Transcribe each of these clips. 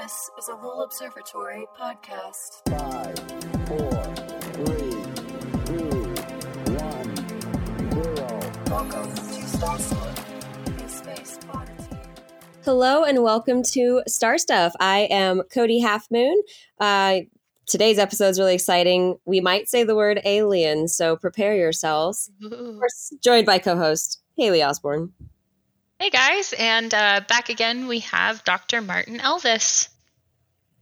This is a Lowell Observatory podcast. Five, four, three, two, one, zero. Welcome to Star Stuff, a space oddity. Hello and welcome to Star Stuff. I am Cody Half Moon. Uh, today's episode is really exciting. We might say the word alien, so prepare yourselves. Of course, joined by co-host Hailey Osborne. Hey guys, and uh, back again we have Dr. Martin Elvis.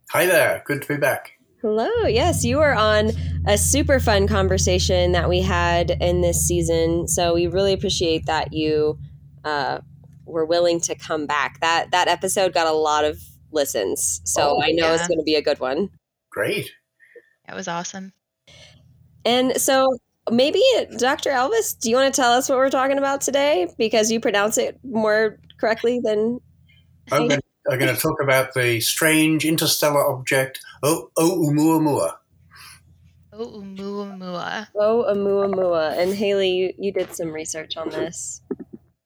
Hi there. Good to be back. Hello. Yes, you were on a super fun conversation that we had in this season. So we really appreciate that you uh, were willing to come back. That that episode got a lot of listens, so Oh, I know it's going to be a good one. Great. That was awesome. And so maybe Dr. Elvis, do you want to tell us what we're talking about today because you pronounce it more correctly than I'm going, I'm going to talk about the strange interstellar object O- Oumuamua. Oh, Oumuamua. Oumuamua. And Hailey, you, you did some research on this.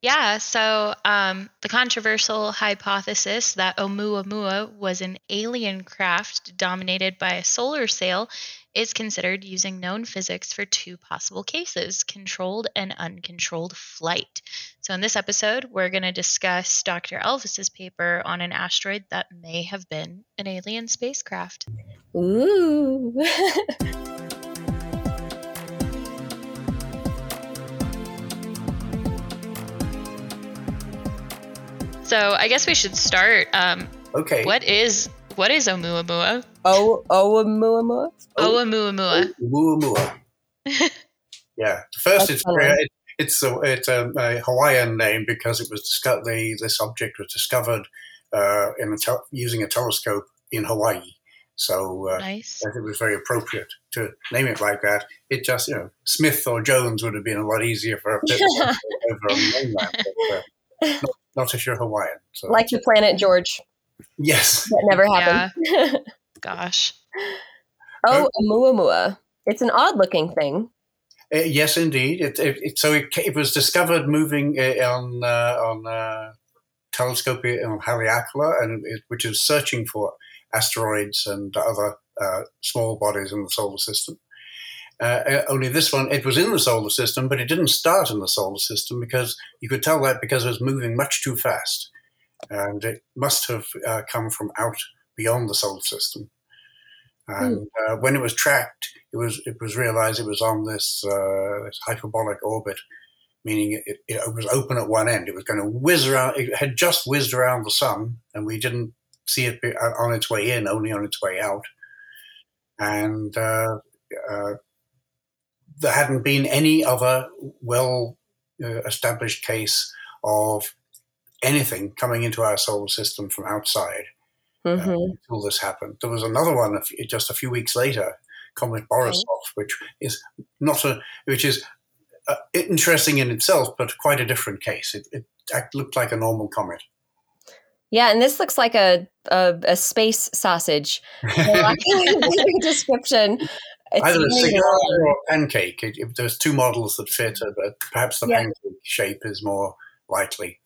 Yeah, so um, the controversial hypothesis that Oumuamua was an alien craft dominated by a solar sail is considered using known physics for two possible cases controlled and uncontrolled flight. So, in this episode, we're going to discuss Dr. Elvis's paper on an asteroid that may have been an alien spacecraft. Ooh. So, I guess we should start. Um, Okay. what is what is Oumuamua? Oh Oumuamua? Oumuamua. Oumuamua. yeah. First, That's it's funny. it's a, it's a, a Hawaiian name because it was discovered. The, this object was discovered uh, in a tel- using a telescope in Hawaii. So uh, Nice. I think it was very appropriate to name it like that. It just, you know, Smith or Jones would have been a lot easier for a bit over on mainland, but, uh, not, not if you're Hawaiian. So like the planet George. yes, That never happened. Gosh. oh Oumuamua. It's an odd looking thing. Uh, yes, indeed. It, it, it, so it, it was discovered moving uh, on uh, on uh, telescope in Haleakala, and it, which is searching for asteroids and other uh, small bodies in the solar system. Uh, uh, only this one, it was in the solar system, but it didn't start in the solar system because you could tell that because it was moving much too fast, and it must have uh, come from out beyond the solar system. And uh, when it was tracked, it was it was realized it was on this, uh, this hyperbolic orbit, meaning it, it, it was open at one end. It was going to whiz around. It had just whizzed around the sun, and we didn't see it be- uh, on its way in, only on its way out. And uh, uh, there hadn't been any other well uh, established case of anything coming into our solar system from outside hmm until this happened. There was another one just a few weeks later, Comet Borisov, which is not a, which is uh, interesting in itself, but quite a different case. It, it act- looked like a normal comet. Yeah, and this looks like a a, a space sausage. description. It's Either a cigar or a pancake. It, it- there's two models that fit, uh, but perhaps the Yeah. pancake shape is more likely.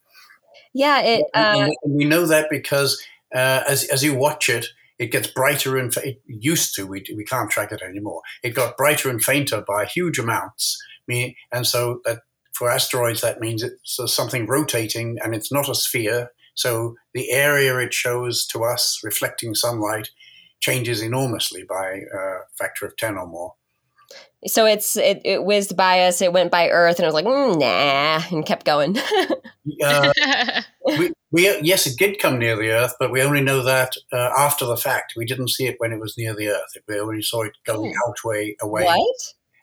Yeah, it. Uh, we know that because uh, as as you watch it, it gets brighter and it used to. We we can't track it anymore. It got brighter and fainter by huge amounts. And so that for asteroids that means it's uh, something rotating and it's not a sphere. So the area it shows to us reflecting sunlight changes enormously by a factor of ten or more. So it's it, it whizzed by us. It went by Earth, and it was like, mm, nah, and kept going. Uh, we, we yes, it did come near the Earth, but we only know that uh, after the fact. We didn't see it when it was near the Earth. We only saw it going Hmm. out way away. what?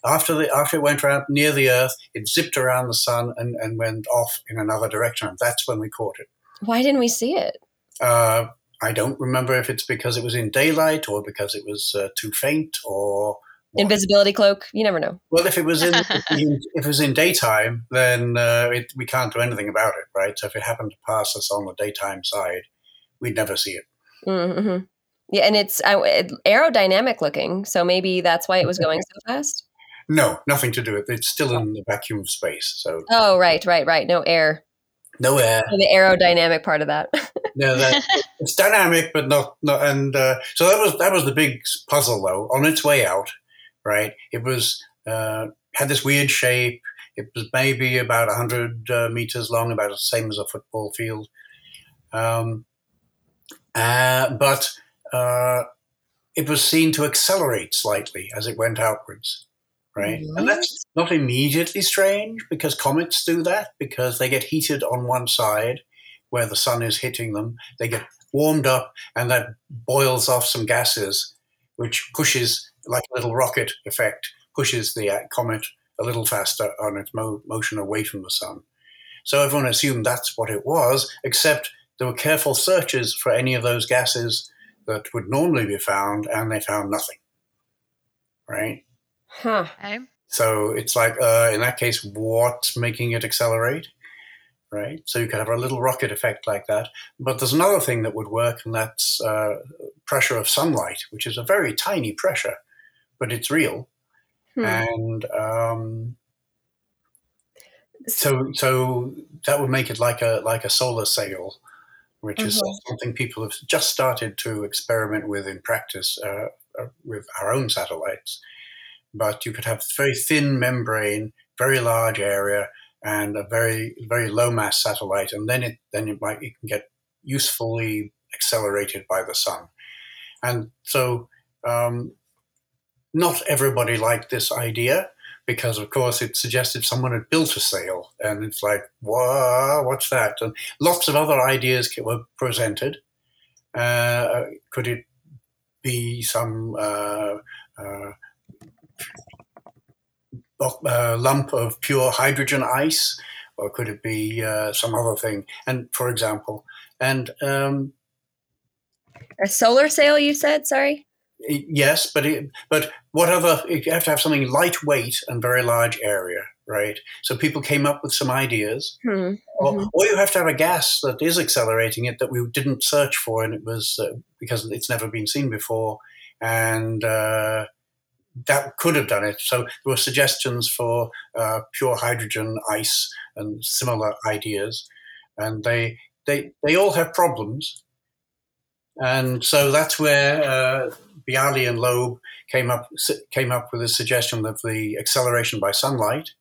After the after it went around near the Earth, it zipped around the sun and, and went off in another direction. That's when we caught it. Why didn't we see it? Uh, I don't remember if it's because it was in daylight or because it was uh, too faint or. Invisibility cloak. You never know. Well, if it was in if it was in daytime, then uh, it, we can't do anything about it, right? So if it happened to pass us on the daytime side, we'd never see it. Mm-hmm. Yeah, and it's uh, aerodynamic looking, so maybe that's why it was going so fast. No, nothing to do with it. It's still in the vacuum of space, so Oh, right, right, right. No air. no air. The aerodynamic part of that. No, that it's dynamic, but not, not and uh, so that was that was the big puzzle though. On its way out, right? It was uh, had this weird shape. It was maybe about hundred uh, meters long, about the same as a football field. Um, uh, but uh, it was seen to accelerate slightly as it went outwards, right? And that's not immediately strange because comets do that because they get heated on one side where the sun is hitting them. They get warmed up and that boils off some gases, which pushes, like a little rocket effect, pushes the uh, comet a little faster on its mo- motion away from the sun. So everyone assumed that's what it was, except there were careful searches for any of those gases that would normally be found, and they found nothing. Right? Huh. Okay. So it's like, uh, in that case, what's making it accelerate? Right? So you could have a little rocket effect like that. But there's another thing that would work, and that's uh, pressure of sunlight, which is a very tiny pressure, but it's real. Hmm. And um, so, so that would make it like a like a solar sail, which is Mhm. something people have just started to experiment with in practice uh, uh, with our own satellites. But you could have very thin membrane, very large area, and a very very low mass satellite, and then it then it might it can get usefully accelerated by the sun. And so, um, not everybody liked this idea because, of course, it suggested someone had built a sail, and it's like, whoa, what's that? And lots of other ideas were presented. Uh, could it be some uh, uh, uh, lump of pure hydrogen ice, or could it be uh, some other thing? And for example, and um, A solar sail, you said? Sorry. Yes, but it, but what other? You have to have something lightweight and very large area, right? So people came up with some ideas, Hmm. or, Mhm. or you have to have a gas that is accelerating it that we didn't search for, and it was uh, because it's never been seen before, and uh, that could have done it. So there were suggestions for uh, pure hydrogen ice and similar ideas, and they they they all have problems, and so that's where uh, Bialy and Loeb came up came up with a suggestion of the acceleration by sunlight.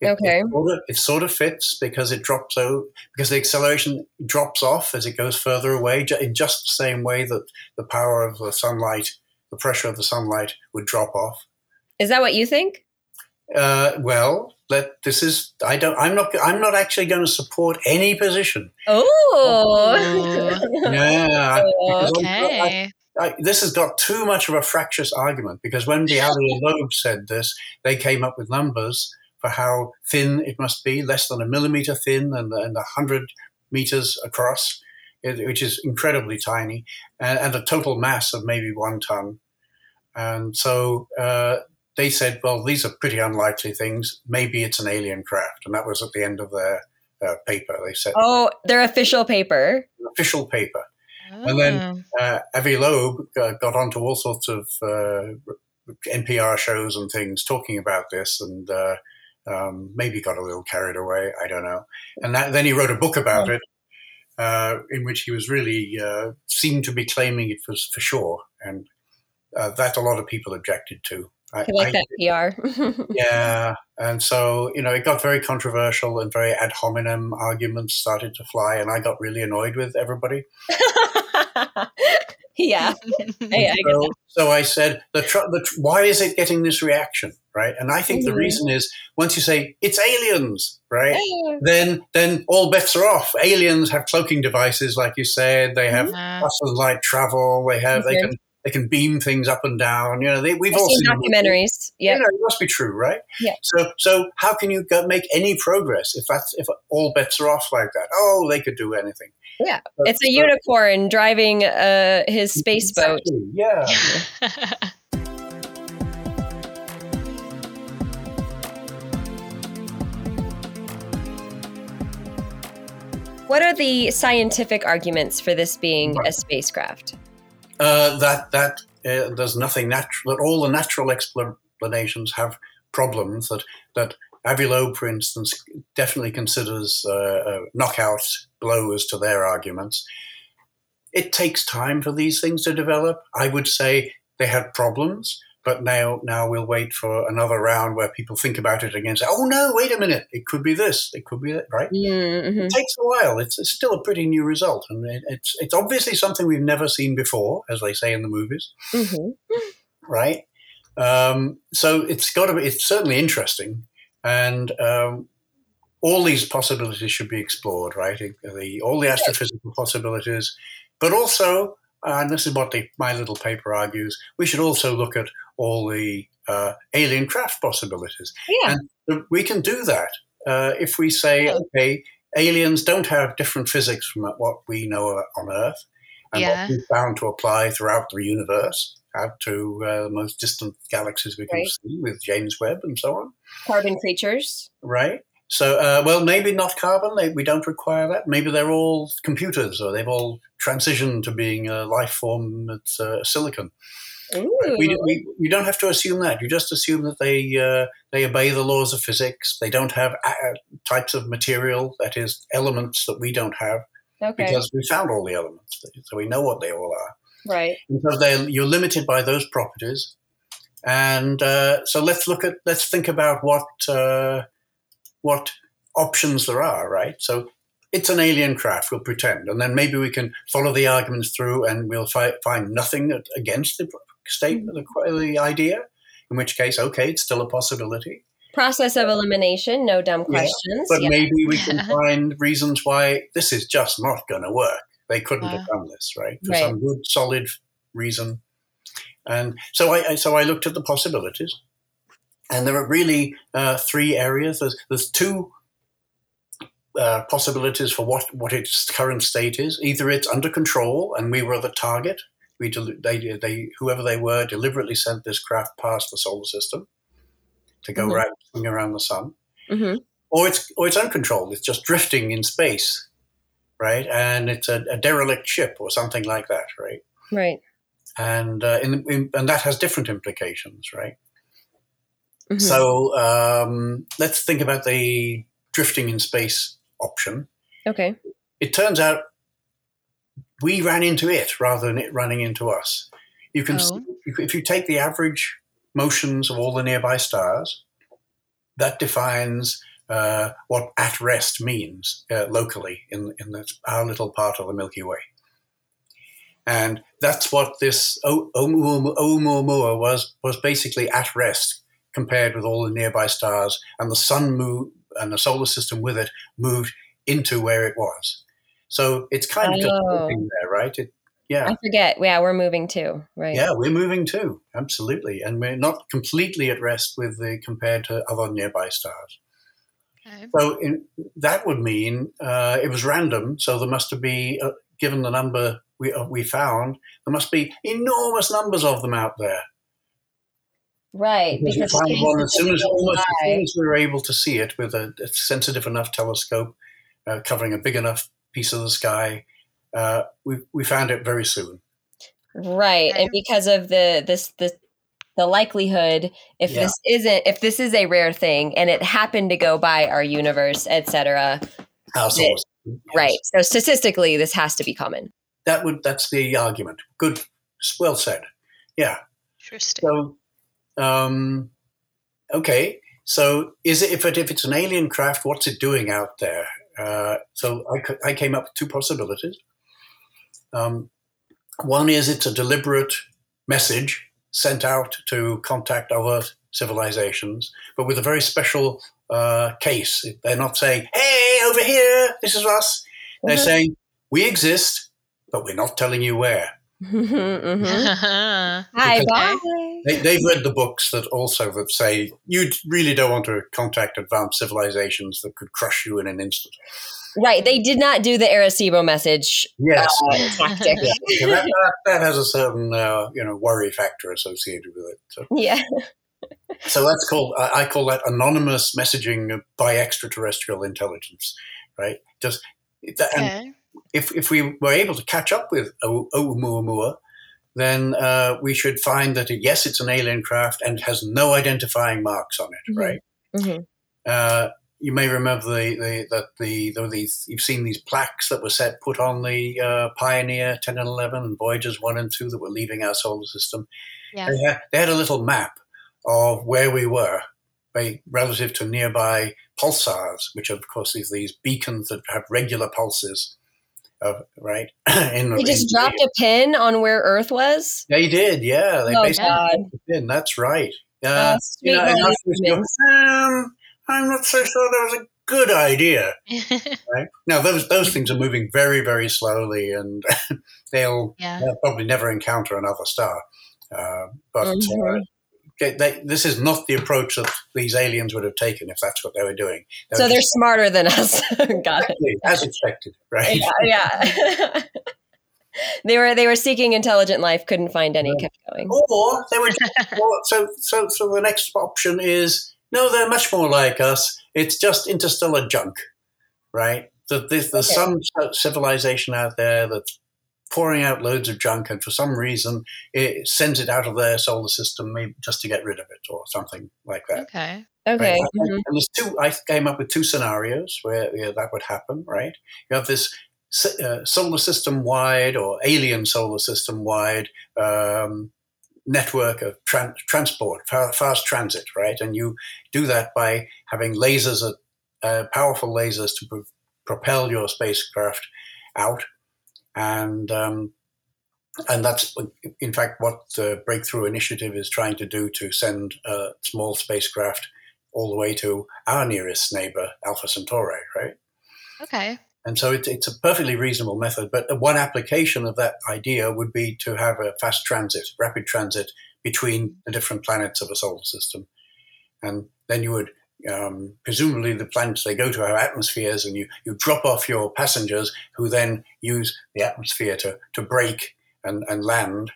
It, Okay. It sort, of, it sort of fits because it drops out because the acceleration drops off as it goes further away in just the same way that the power of the sunlight, the pressure of the sunlight would drop off. Is that what you think? Uh, well, let this is I don't I'm not I'm not actually going to support any position. Oh. Yeah, because I'm- Okay. I, this has got too much of a fractious argument because when Bialy and Loeb said this, they came up with numbers for how thin it must be, less than a millimeter thin and, and 100 meters across, which is incredibly tiny, and, and a total mass of maybe one ton. And so uh, they said, well, these are pretty unlikely things. Maybe it's an alien craft. And that was at the end of their uh, paper. They said, oh, their official paper. official paper. And then- uh, Avi Loeb uh, got onto all sorts of uh, NPR shows and things talking about this, and uh, um, maybe got a little carried away. I don't know. And that, then he wrote a book about it, uh, in which he was really uh, seemed to be claiming it was for sure, and uh, that a lot of people objected to. I, I like I- that PR. yeah, and so you know, it got very controversial, and very ad hominem arguments started to fly, and I got really annoyed with everybody. yeah. I, I so, so I said, the, tr- the tr- why is it getting this reaction, right? And I think the Mhm. reason is once you say it's aliens, right? that. Then then all bets are off. Aliens have cloaking devices, like you said. They have faster light travel. They have they Mhm. can they can beam things up and down. You know, they, we've I've all seen seen documentaries. You Yeah. know, it must be true, right? Yeah. So, so how can you go make any progress if that's if all bets are off like that? Oh, they could do anything. Yeah. But- It's a but- unicorn driving uh, his space boat. Exactly, Yeah. What are the scientific arguments for this being a spacecraft? Uh, that that uh, there's nothing natural. That all the natural explanations have problems. That that Avi Loeb, for instance, definitely considers uh, uh, knockout blows to their arguments. it takes time for these things to develop. I would say they had problems, but now now we'll wait for another round where people think about it again. Say, oh no, wait a minute, it could be this, it could be that, right? Mm-hmm. It takes a while. It's, it's still a pretty new result, and it, it's it's obviously something we've never seen before, as they say in the movies, hmm right? Um, so it's got to be. It's certainly interesting, and um, all these possibilities should be explored, right? The, all the astrophysical possibilities, but also, and this is what the, my little paper argues, we should also look at all the uh, alien craft possibilities. Yeah. And we can do that uh, if we say, okay, aliens don't have different physics from what we know on Earth, and Yeah. what we've found to apply throughout the universe, out to uh, the most distant galaxies we can Right. see with James Webb and so on, Carbon creatures. right? So, uh, well, maybe not carbon. They, we don't require that. Maybe they're all computers, or they've all transitioned to being a life form that's uh, silicon. We, we, you don't have to assume that. You just assume that they uh, they obey the laws of physics. They don't have uh, types of material, that is, elements that we don't have, okay. because we found all the elements, so we know what they all are. right. So they you're limited by those properties. And uh, so let's look at let's think about what uh, what options there are, right? So it's an alien craft, we'll pretend, and then maybe we can follow the arguments through, and we'll fi- find nothing against the statement, mm-hmm. the, the idea. In which case, okay, it's still a possibility. Process of elimination. No dumb Yeah, questions. But Yeah. maybe we can find reasons why this is just not going to work. They couldn't have done this, right? For Right. some good, solid reason. And so I so I looked at the possibilities, and there are really uh, three areas. There's there's two uh, possibilities for what what its current state is. Either it's under control, and we were the target. We del- they they whoever they were deliberately sent this craft past the solar system to go Mhm. round swing around the sun Mhm. or it's or it's uncontrolled. It's just drifting in space, right? And it's a, a derelict ship or something like that, right? Right. And uh, in, in, and that has different implications, right? Mhm. So um, let's think about the drifting in space option. okay. It turns out we ran into it rather than it running into us. You can Oh. if you take the average motions of all the nearby stars, that defines uh, what at rest means uh, locally in, in our little part of the Milky Way. And that's what this Oumuamua was, was basically at rest compared with all the nearby stars. And the sun moved, and the solar system with it moved into where it was. So it's kind of just Oh. there, right? It, yeah. I forget. Yeah, we're moving too. Right. Yeah, we're moving too, absolutely, and we're not completely at rest with the compared to other nearby stars. Okay. So in, that would mean uh, it was random. So there must be, uh, given the number we uh, we found, there must be enormous numbers of them out there. Right. Because we Because found space one as soon as almost as soon as we were able to see it with a, a sensitive enough telescope uh, covering a big enough piece of the sky. Uh, we we found it very soon. Right. And because of the this the the likelihood if Yeah. this isn't if this is a rare thing and it happened to go by our universe, etc. Our yes. Right. So statistically this has to be common. That would that's the argument. Good, well said. Yeah. Interesting. So, um, okay. So, is it if it if it's an alien craft, what's it doing out there? Uh, so, I came up with two possibilities. Um, one is it's a deliberate message sent out to contact other civilizations, but with a very special uh, case. They're not saying, "Hey, over here, this is us." They're Mhm. saying, "We exist, but we're not telling you where." Mhm. Hi, bye. They, they've read the books that also that say you really don't want to contact advanced civilizations that could crush you in an instant. Right. They did not do the Arecibo message Yes, uh, tactic. yeah. So that, that, that has a certain uh, you know worry factor associated with it. So, yeah. so that's called I, I call that anonymous messaging by extraterrestrial intelligence, right? Just that, and Okay. If if we were able to catch up with Oumuamua, then uh, we should find that yes, it's an alien craft and has no identifying marks on it, Mhm. right? Mhm. Uh, you may remember the, the that the these you've seen these plaques that were set put on the uh, Pioneer 10 and 11 and Voyagers 1 and 2 that were leaving our solar system. Yeah. They, had, they had a little map of where we were relative to nearby pulsars, which of course is these beacons that have regular pulses. Of, right in They just in- dropped a pin on where Earth was. They did, yeah. They Oh, basically God. pin. That's right. Oh, Uh, you know, and going, um, I'm not so sure that was a good idea. Right now, those those things are moving very, very slowly, and they'll, yeah. they'll probably never encounter another star. Uh, but uh, Mhm. They, they, this is not the approach that these aliens would have taken if that's what they were doing. They So were they're just- smarter than us. Got it. as expected, right? Yeah. yeah. they were they were seeking intelligent life, couldn't find any, kept going. Or they were or, so so so the next option is no, they're much more like us. It's just interstellar junk, right? That there's, there's Okay. some civilization out there that's pouring out loads of junk, and for some reason it sends it out of their solar system, maybe just to get rid of it or something like that. Okay. Okay. Right? mhm. And there's two. I came up with two scenarios where yeah, that would happen. Right? You have this uh, solar system wide or alien solar system wide um, network of tran- transport, fa- fast transit. Right? And you do that by having lasers, at, uh, powerful lasers to pro- propel your spacecraft out, and um, and that's in fact what the Breakthrough Initiative is trying to do to send a small spacecraft all the way to our nearest neighbor, Alpha Centauri, right? Okay. And so it, it's a perfectly reasonable method. But one application of that idea would be to have a fast transit, rapid transit between the different planets of a solar system. And then you would, um, presumably, the planets they go to have atmospheres, and you, you drop off your passengers who then use the atmosphere to, to brake and, and land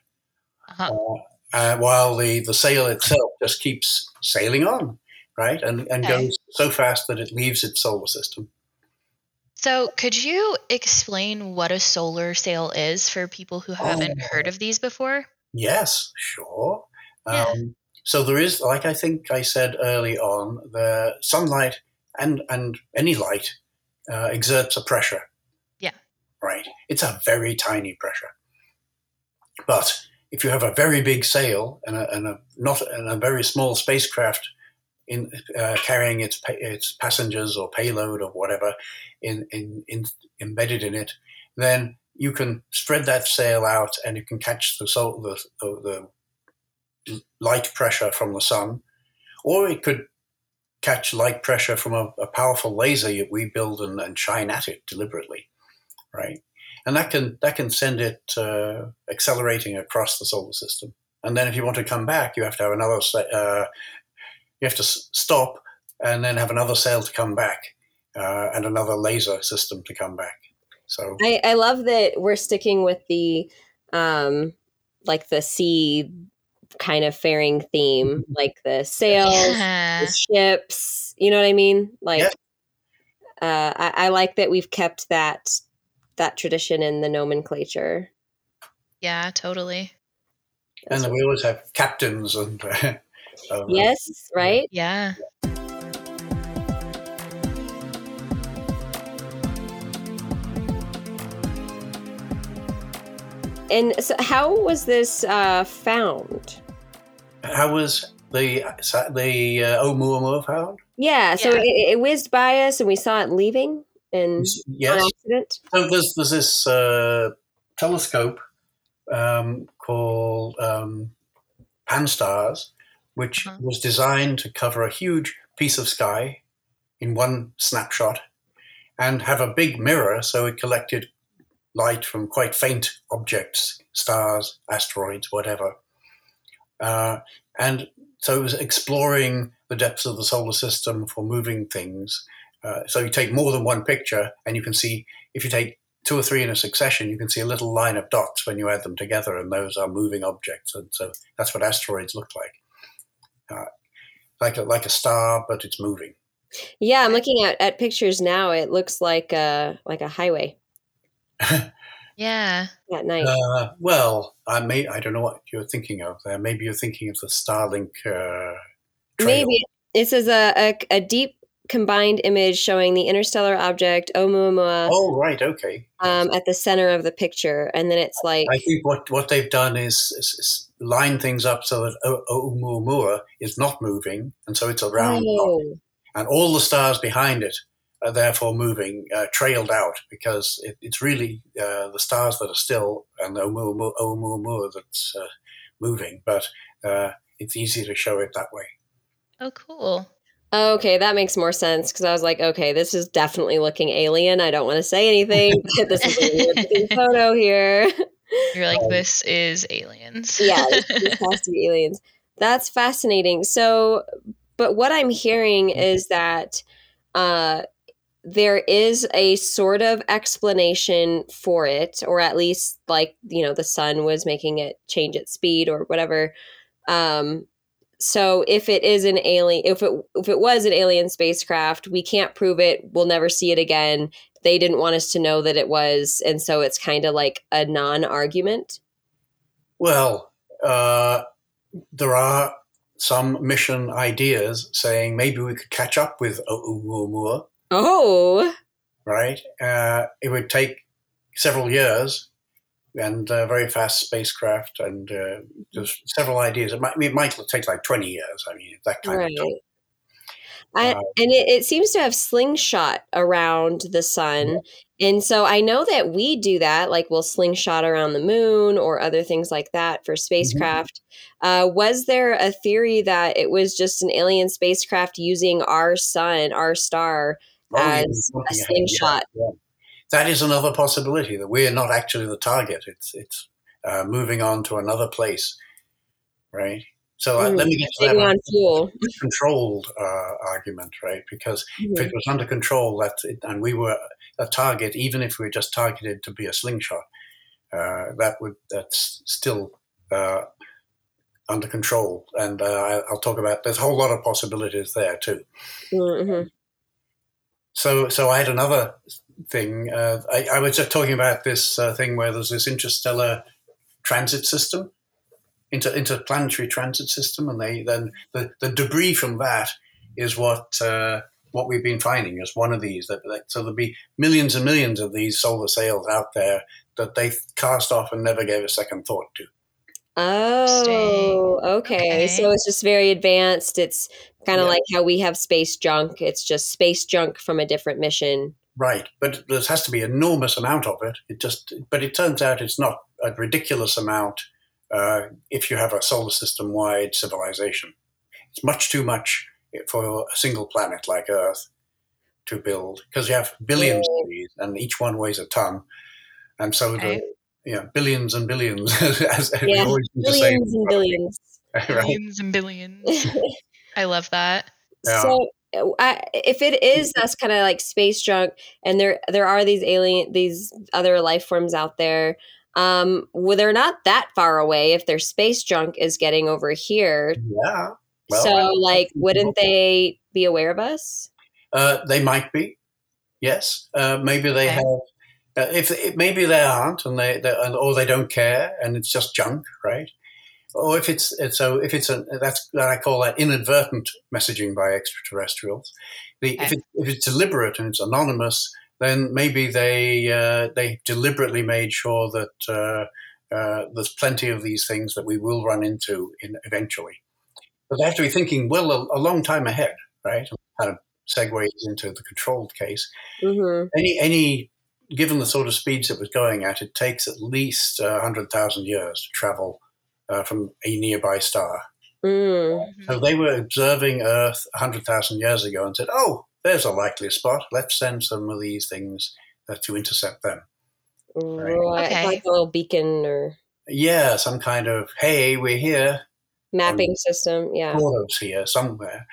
Uh-huh. uh, while the, the sail itself just keeps sailing on, right? And, and Okay. goes so fast that it leaves its solar system. So, could you explain what a solar sail is for people who haven't Oh. heard of these before? Yes, sure. Yeah. Um, so there is, like I think I said early on, the sunlight and, and any light uh, exerts a pressure. Yeah. Right. It's a very tiny pressure. But if you have a very big sail and a, and a not and a very small spacecraft in uh, carrying its its passengers or payload or whatever in, in, in embedded in it, then you can spread that sail out and you can catch the sol- the, the, the light pressure from the sun, or it could catch light pressure from a, a powerful laser that we build and, and shine at it deliberately, right? And that can that can send it uh, accelerating across the solar system. And then if you want to come back, you have to have another. Uh, you have to stop and then have another sail to come back uh, and another laser system to come back. So I, I love that we're sticking with the um like the sea kind of faring theme, like the sails, Yeah. the ships. You know what I mean? Like, Yeah. uh, I, I like that we've kept that that tradition in the nomenclature. Yeah, totally. and then we always have captains and. Uh, yes, right. Yeah. And so, how was this uh, found? How was the the uh, Oumuamua found? Yeah, so Yeah. It, it whizzed by us, and we saw it leaving, and on Yes. accident. So there's there's this uh, telescope um, called um, Pan-STARRS, which Uh-huh. was designed to cover a huge piece of sky in one snapshot, and have a big mirror, so it collected light from quite faint objects, stars, asteroids, whatever. Uh, and so it was exploring the depths of the solar system for moving things. Uh, so you take more than one picture, and you can see if you take two or three in a succession, you can see a little line of dots when you add them together, and those are moving objects. And so that's what asteroids look like, uh, like a, like a star, but it's moving. Yeah, I'm looking at, at pictures now. It looks like a like a highway Yeah. at night. Uh, well, I may I don't know what you're thinking of there. Maybe you're thinking of the Starlink. Uh, trail. Maybe this is a, a, a deep combined image showing the interstellar object Oumuamua Oh, right, okay. um, at the center of the picture, and then it's like I think what, what they've done is, is, is line things up so that O- Oumuamua is not moving, and so it's a round oh, and all the stars behind it are therefore moving, uh, trailed out, because it, it's really uh, the stars that are still and the Oumuamua, Oumuamua that's uh, moving, but uh, it's easy to show it that way. Oh, cool. okay, that makes more sense because I was like, okay, this is definitely looking alien. I don't want to say anything, but this is a weird photo here. You're like, Um, this is aliens. yeah, this, this has to be aliens. That's fascinating. So, but what I'm hearing is that uh, there is a sort of explanation for it, or at least like you know the sun was making it change its speed or whatever. Um, so if it is an alien, if it if it was an alien spacecraft, we can't prove it. We'll never see it again. They didn't want us to know that it was, and so it's kind of like a non-argument. Well, uh, there are some mission ideas saying maybe we could catch up with Oumuamua, Oh, right? Uh, it would take several years and uh, very fast spacecraft, and uh, there's several ideas. It might, it might take like 20 years. I mean, that kind right. of time. I, Uh, and it, it seems to have slingshot around the sun. And so I know that we do that, like we'll slingshot around the moon or other things like that for spacecraft. Uh, was there a theory that it was just an alien spacecraft using our sun, our star, yeah, as a slingshot? yeah, yeah. That is another possibility that we're not actually the target. It's it's uh, moving on to another place, right? So uh, let me get to that Sitting on fuel. controlled uh, argument, right? Because if Mhm. it was under control, that it, and we were a target, even if we were just targeted to be a slingshot, uh, that would that's still uh, under control. And uh, I- I'll talk about there's a whole lot of possibilities there too. Mhm. So, so I had another thing. Uh, I, I was just talking about this uh, thing where there's this interstellar transit system, inter, interplanetary transit system, and they then the, the debris from that is what uh, what we've been finding is one of these. That, that so there'll be millions and millions of these solar sails out there that they cast off and never gave a second thought to. Oh, okay. Okay. So it's just very advanced. It's kind of Yeah. like how we have space junk. It's just space junk from a different mission. Right, but there has to be enormous amount of it. It just, but it turns out it's not a ridiculous amount uh, if you have a solar system wide civilization. It's much too much for a single planet like Earth to build because you have billions of these, and each one weighs a ton, and so Okay. the you know, billions and billions. as Yeah, always need say, Billions and billions. right? Billions and billions. I love that. Yeah. So, I, if it is that's kind of like space junk, and there there are these alien, these other life forms out there, um, well, they're not that far away. If their space junk is getting over here, Yeah. Well, so like, wouldn't they be aware of us? Uh, they might be, yes. Uh, maybe they Okay. have. Uh, if, if maybe they aren't, and they, they and, or they don't care, and it's just junk, right? Or if it's, it's so if it's a that's that I call that inadvertent messaging by extraterrestrials. The, if, Okay. it, if it's deliberate and it's anonymous, then maybe they uh, they deliberately made sure that uh, uh, there's plenty of these things that we will run into in, eventually. But they have to be thinking well a, a long time ahead, right? Kind of segues into the controlled case. hmm Any any given the sort of speeds it was going at, it takes at least uh, hundred thousand years to travel uh, from a nearby star. Mm. So they were observing Earth hundred thousand years ago and said, "Oh, there's a likely spot. Let's send some of these things uh, to intercept them." Right, Okay. like a little beacon or Yeah, some kind of hey, we're here. mapping system. Yeah. Photos here somewhere,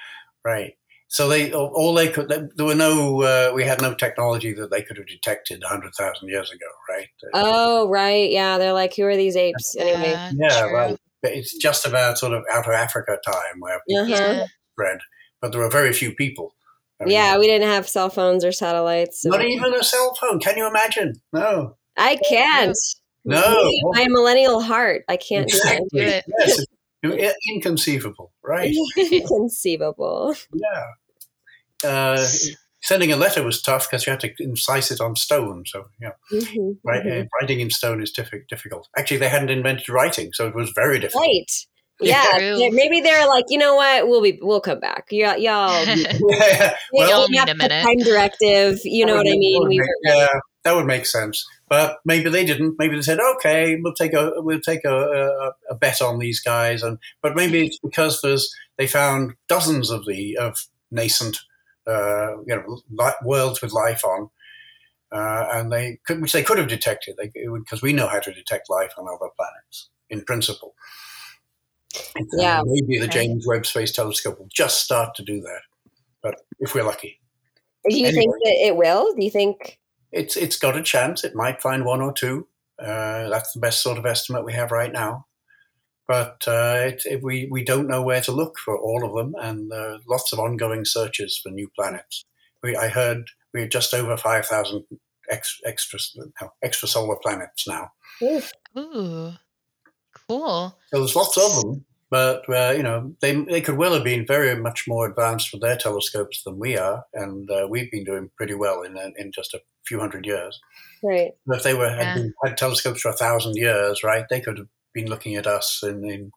right? So they all all they could there were no uh, we had no technology that they could have detected hundred thousand years ago, right? Oh, right. Yeah. They're like, who are these apes? Anyway. Yeah, Yeah, true. right. But It's just about sort of out of Africa time where people Uh-huh. Spread, but there were very few people. I mean, Yeah, we didn't have cell phones or satellites. so- not even a cell phone. Can you imagine? No, I can't. no, My millennial heart. I can't do exactly. do it. Yes, inconceivable, right? Inconceivable. Yeah. uh, sending a letter was tough because you had to incise it on stone. So, yeah, Mhm, right, mhm. uh, writing in stone is diffi- difficult. Actually, they hadn't invented writing, so it was very difficult. Right. Yeah. Yeah, True. maybe they're like, you know what? We'll be, we'll come back. Yeah, y'all. Yeah, we Y'all don't need a the minute. Time directive. You know what I mean? that We make- were yeah, that would make sense. But maybe they didn't. Maybe they said, "Okay, we'll take a we'll take a, a, a bet on these guys." And but maybe it's because there's they found dozens of the of nascent uh, you know li- worlds with life on, uh, and they could which they could have detected because we know how to detect life on other planets in principle. And Yeah. maybe the Right. James Webb Space Telescope will just start to do that. But if we're lucky. Do you think that it will? Do you think? it's it's got a chance. It might find one or two. Uh, that's the best sort of estimate we have right now. But uh, it, it, we we don't know where to look for all of them, and uh, lots of ongoing searches for new planets. We, I heard we're just over five thousand ex, extra no, extra solar planets now. Oof. Ooh, cool. So there's lots of them, but uh, you know they they could well have been very much more advanced with their telescopes than we are, and uh, we've been doing pretty well in in just a few hundred years. Right. If they were had, Yeah. been, had telescopes for a thousand years, right, they could have been looking at us in, in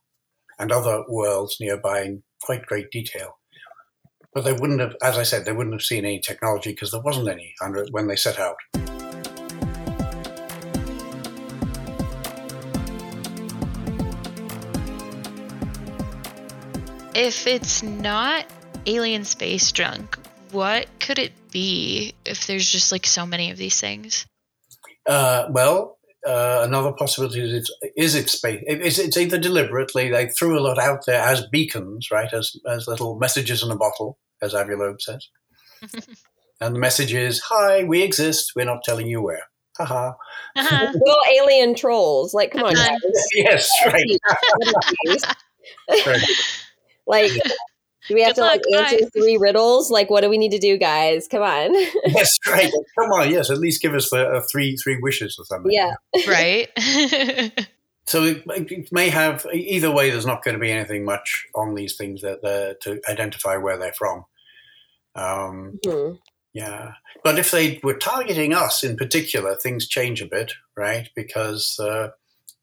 and other worlds nearby in quite great detail. But they wouldn't have, as I said, they wouldn't have seen any technology because there wasn't any under when they set out. If it's not alien space junk, what could it be if there's just like so many of these things? Uh, well, uh, another possibility is it's, is it space? it- It's, it's either deliberately they threw a lot out there as beacons, right, as as little messages in a bottle, as Avi Loeb says, and the message is, "Hi, we exist. We're not telling you where." Haha. Uh-huh. Little alien trolls. Like, come on, Uh-huh. yes, right. right. Like, do we have Good to like answer bye. three riddles? Like, what do we need to do, guys? Come on. Yes, right. Come on, yes. At least give us the uh, three three wishes or something. yeah. right? So it, it may have either way. There's not going to be anything much on these things that uh, to identify where they're from. Um, Hmm. yeah, but if they were targeting us in particular, things change a bit, right? Because uh,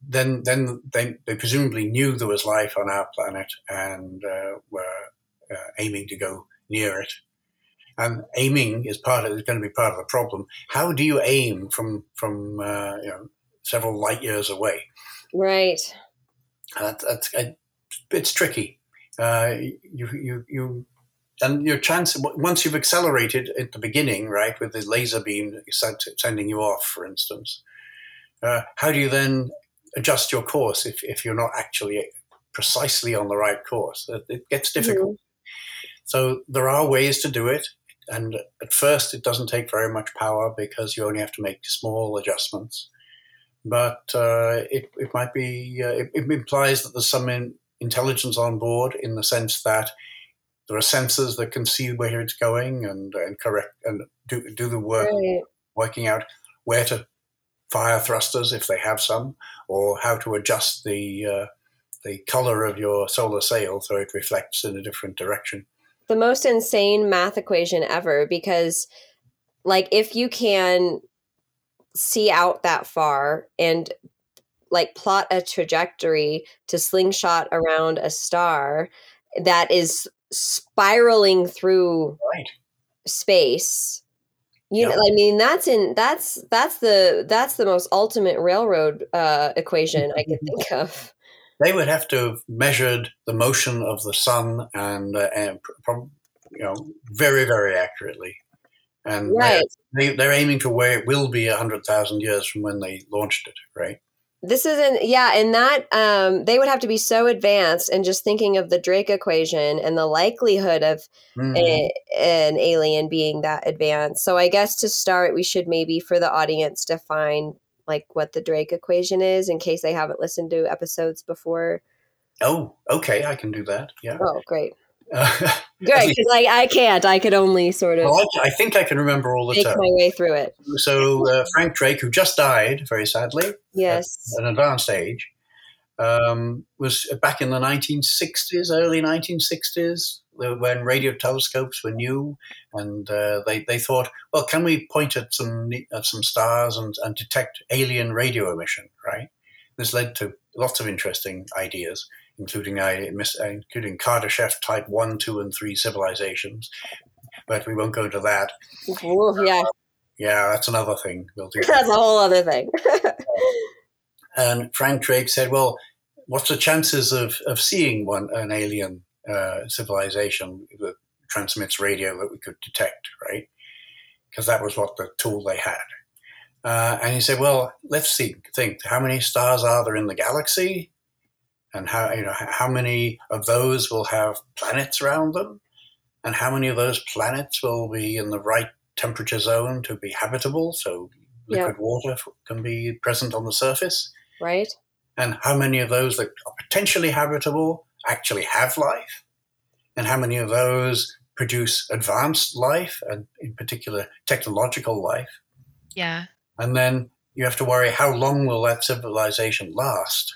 then then they, they presumably knew there was life on our planet and uh, were uh, aiming to go near it. And aiming is part of is going to be part of the problem. How do you aim from from uh, you know several light years away? Right. That, that's uh, it's tricky. Uh, you you you and your chance once you've accelerated at the beginning, right, with the laser beam sending you off, for instance. Uh, how do you then adjust your course if, if you're not actually precisely on the right course? It, gets difficult. So there are ways to do it, and at first it doesn't take very much power because you only have to make small adjustments. But uh, it, it might be uh, it, it implies that there's some in, intelligence on board in the sense that there are sensors that can see where it's going and, and correct and do, do the work Right. working out where to fire thrusters if they have some, or how to adjust the uh, the color of your solar sail so it reflects in a different direction. the most insane math equation ever because like if you can see out that far and like plot a trajectory to slingshot around a star that is spiraling through Right. space you know i mean that's in that's that's the that's the most ultimate railroad uh equation i can think of They would have to have measured the motion of the sun and, uh, and you know very very accurately. And they're- right they, they're aiming to where it will be hundred thousand years from when they launched it, right? This isn't yeah and that um they would have to be so advanced and just thinking of the drake equation and the likelihood of Mhm. a, an alien being that advanced so i guess to start we should maybe for the audience define like what the drake equation is in case they haven't listened to episodes before Oh, okay, I can do that. Yeah. oh great Uh, great because I, I can't i could only sort of well, I, I think I can remember all the make terms. my way through it So uh, Frank Drake, who just died very sadly yes at an advanced age, um, was back in the 1960s, early 1960s, when radio telescopes were new, and uh, they they thought, well, can we point at some at some stars and, and detect alien radio emission? Right. This led to lots of interesting ideas, including I including Kardashev type one, two, and three civilizations. But we won't go into that. Ooh, yeah, Yeah, that's another thing. We'll do. that's a whole other thing. And Frank Drake said, "Well, what's the chances of, of seeing one an alien uh, civilization that transmits radio that we could detect, right? Because that was what the tool they had." Uh, and he said, "Well, let's see. Think how many stars are there in the galaxy, and how you know how many of those will have planets around them, and how many of those planets will be in the right temperature zone to be habitable, so Yeah. liquid water can be present on the surface." right? and how many of those that are potentially habitable actually have life, and how many of those produce advanced life, and in particular technological life. Yeah. And then you have to worry how long will that civilization last,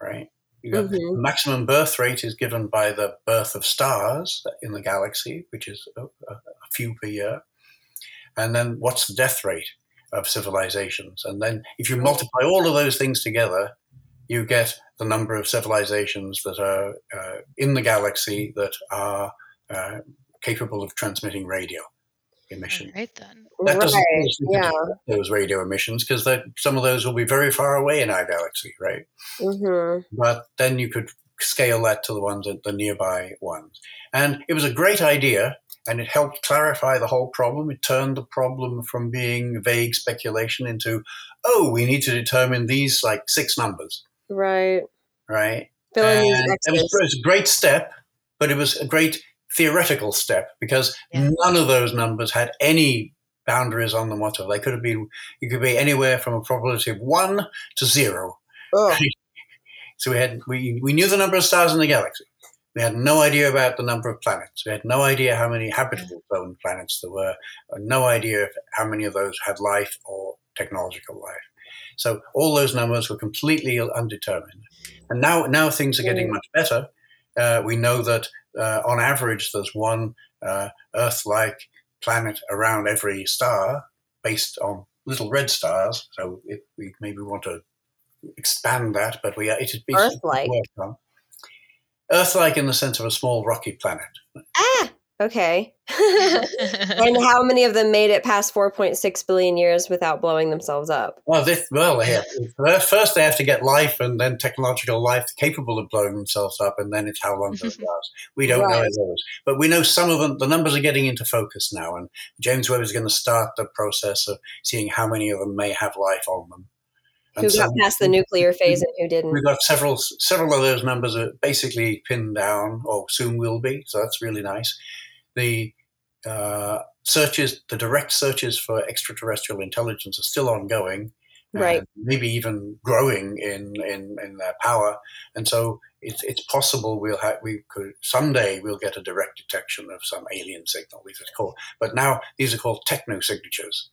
right? Mhm. the maximum birth rate is given by the birth of stars in the galaxy, which is a, a a few per year. And then what's the death rate of civilizations? And then if you multiply all of those things together, you get the number of civilizations that are uh, in the galaxy that are uh, capable of transmitting radio emission. All right then. That doesn't right. mean Yeah. detect those radio emissions because some of those will be very far away in our galaxy, right? hmm But then you could scale that to the ones at the nearby ones. And it was a great idea and it helped clarify the whole problem. It turned the problem from being vague speculation into, oh, we need to determine these like six numbers, Right. right? Fill in these And it, was, it was a great step, but it was a great theoretical step because Yeah. none of those numbers had any boundaries on them whatsoever. They could have been, it could be anywhere from a probability of one to zero. Ugh. So we had we, we knew the number of stars in the galaxy. We had no idea about the number of planets. We had no idea how many habitable zone planets there were. No idea how many of those had life or technological life. So all those numbers were completely undetermined. And now now things are getting Mm. much better. Uh, we know that uh, on average there's one uh, Earth-like planet around every star, based on little red stars. So if we maybe want to expand that, but we it is being Earth-like? worked on. Earth-like in the sense of a small rocky planet. ah, okay. and how many of them made it past 4.6 billion years without blowing themselves up? Well, this, well, they have, first they have to get life and then technological life capable of blowing themselves up, and then it's how long those last. We don't know those, but we know some of them. The numbers are getting into focus now, and James Webb is going to start the process of seeing how many of them may have life on them. Who got so past the nuclear phase and who didn't? We've got several several of those numbers are basically pinned down, or soon will be. So that's really nice. The uh, searches, the direct searches for extraterrestrial intelligence are still ongoing, Right. and maybe even growing in in, in their power. And so it's it's possible we'll have we could someday we'll get a direct detection of some alien signal. These are called, but now these are called techno signatures.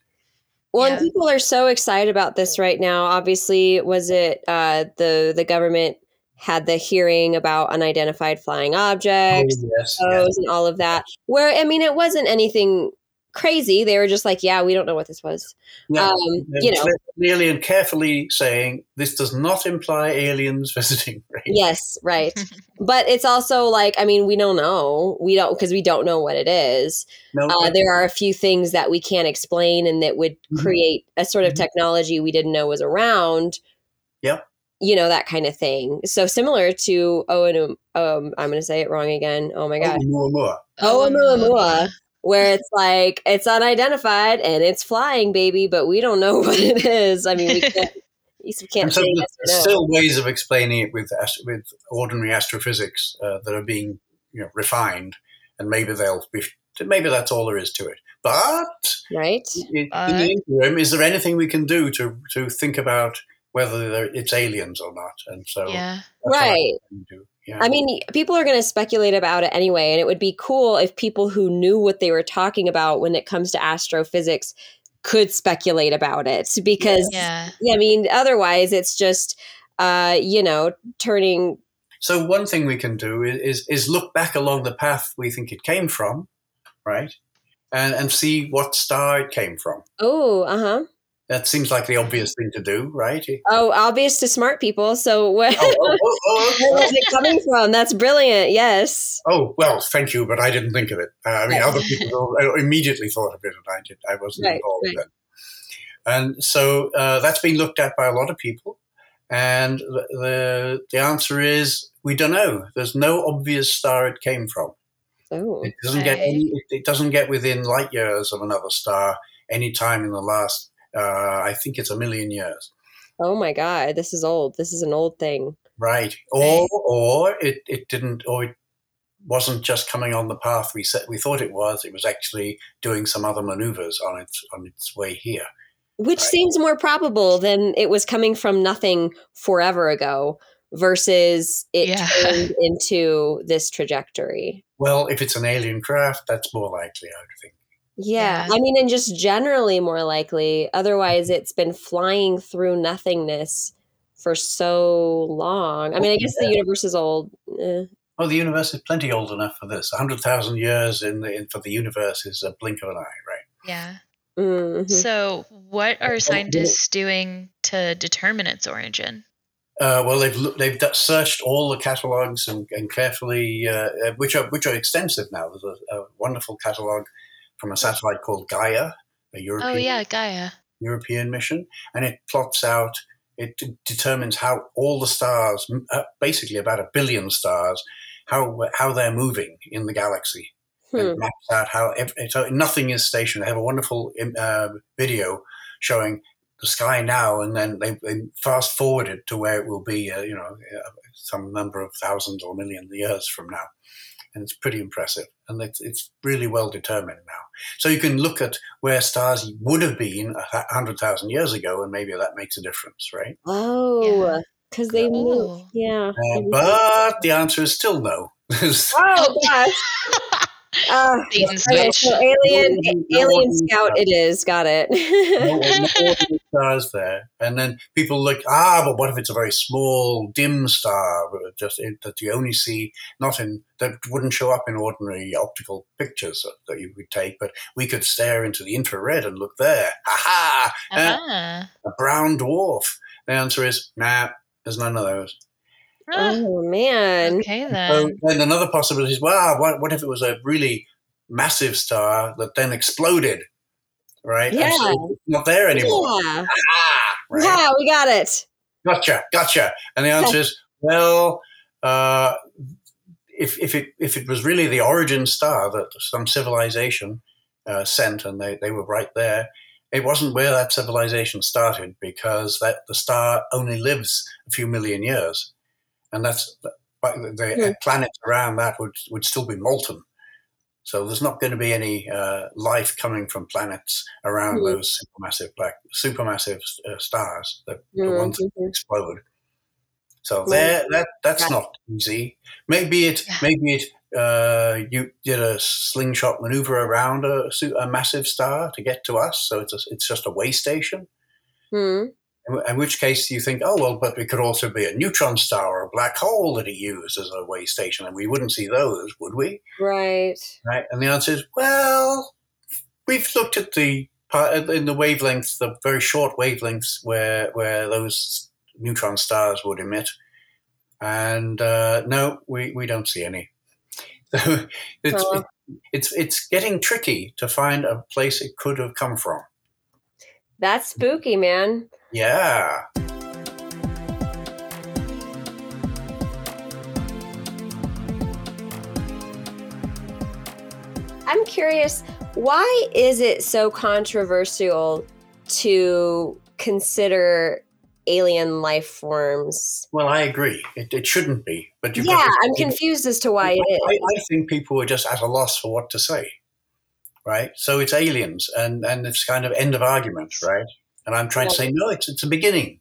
Well, Yeah. and people are so excited about this right now. Obviously, was it uh, the the government had the hearing about unidentified flying objects, Oh, yes, and all of that. Where I mean, it wasn't anything crazy. They were just like, "Yeah, we don't know what this was." Yeah. Um, you know, clearly and carefully saying this does not imply aliens visiting. Right? yes, right. but it's also like, I mean, we don't know. We don't because we don't know what it is. No, Uh, there are a few things that we can't explain and that would Mhm. create a sort of Mhm. technology we didn't know was around. Yep. You know, that kind of thing. So similar to Oumuamua, um, I'm going to say it wrong again. Oh my God. Oumuamua. Oumuamua, where it's like, it's unidentified and it's flying, baby, but we don't know what it is. I mean, we can't, we can't so say there's yes or no. still ways of explaining it with with ordinary astrophysics uh, that are being you know, refined, and maybe they'll be. Maybe that's all there is to it. But right? in, in But- the interim, is there anything we can do to to think about whether it's aliens or not? And so, yeah. that's what I Right. Yeah. I mean, people are going to speculate about it anyway, and it would be cool if people who knew what they were talking about when it comes to astrophysics could speculate about it because Yeah. I mean, otherwise it's just uh, you know, turning So one thing we can do is, is is look back along the path we think it came from, right, and and see what star it came from. Oh, uh huh. That seems like the obvious thing to do, right? Oh, obvious to smart people. So where, Oh, oh, oh, oh, where was it coming from? That's brilliant. Yes. oh, well, thank you, but I didn't think of it. Uh, I mean, other people immediately thought of it, and I did. I wasn't Right, involved right. then. And so uh, that's been looked at by a lot of people, and the, the the answer is we don't know. There's no obvious star it came from. Oh, It doesn't get Okay. any, it, it doesn't get within light years of another star any time in the last. Uh, I think it's a million years. oh my God. This is old. This is an old thing. Right. Or or it, it didn't or it wasn't just coming on the path we said we thought it was. It was actually doing some other maneuvers on its on its way here. Which Right. seems more probable than it was coming from nothing forever ago versus it Yeah. turned into this trajectory. Well, if it's an alien craft, that's more likely, I would think. Yeah. Yeah. I mean, and just generally more likely. Otherwise, it's been flying through nothingness for so long. I mean, I guess the universe is old. Eh. Oh, the universe is plenty old enough for this. A hundred thousand years in, the, in for the universe is a blink of an eye, right? Yeah. Mhm. So, what are scientists doing to determine its origin? Uh, well, they've they've searched all the catalogs and, and carefully, uh, uh, which are which are extensive now. There's a, a wonderful catalog from a satellite called Gaia, a European Oh, yeah, Gaia. European mission, and it plots out. It d- determines how all the stars, uh, basically about a billion stars, how how they're moving in the galaxy, Hmm. and maps out how ev- so nothing is stationary. They have a wonderful uh, video showing the sky now, and then they, they fast forward it to where it will be, uh, you know, uh, some number of thousands or million years from now. And it's pretty impressive, and it's, it's really well determined now. So you can look at where stars would have been a hundred thousand years ago, and maybe that makes a difference, right? Oh, because they move. Yeah. Uh, but the answer is still no. Oh, gosh. Uh, Bait okay, so alien, No, no, alien no, scout it is. Got it. no, no ordinary stars there. And then people look, ah, but what if it's a very small, dim star, just in, that you only see not in that wouldn't show up in ordinary optical pictures that you would take, but we could stare into the infrared and look there. Ha ha! Uh, Ah. a brown dwarf. The answer is nah. There's none of those. Ah, oh man. okay, So then. then another possibility is, wow, what, what if it was a really massive star that then exploded, right? And so Yeah. not there anymore. Yeah. Ah, right? Yeah, we got it. Gotcha, gotcha. And the answer is, well, uh, if if it if it was really the origin star that some civilization uh, sent, and they, they were right there, it wasn't where that civilization started because that the star only lives a few million years, and that's but the Hmm. planets around that would would still be molten. So there's not going to be any uh, life coming from planets around Hmm. those supermassive black supermassive uh, stars that the ones that explode. So Right. there, that that's Right. not easy. Maybe it, Yeah. maybe it, uh, you did a slingshot maneuver around a, a massive star to get to us. So it's a, it's just a way station. In, which case you think, oh well, but it could also be a neutron star or a black hole that he used as a way station, and we wouldn't see those, would we? Right. Right? And the answer is, well, we've looked at the in the wavelengths, the very short wavelengths where where those neutron stars would emit, and uh, no, we, we don't see any. So it's, Huh. it's it's getting tricky to find a place it could have come from. That's spooky, man. Yeah. I'm curious, why is it so controversial to consider alien life forms? Well, I agree. It, it shouldn't be, but Yeah, I'm confused as to why it I. I think people are just at a loss for what to say, right? So it's aliens, and and it's kind of end of argument, right? And I'm trying to say no, it's it's a beginning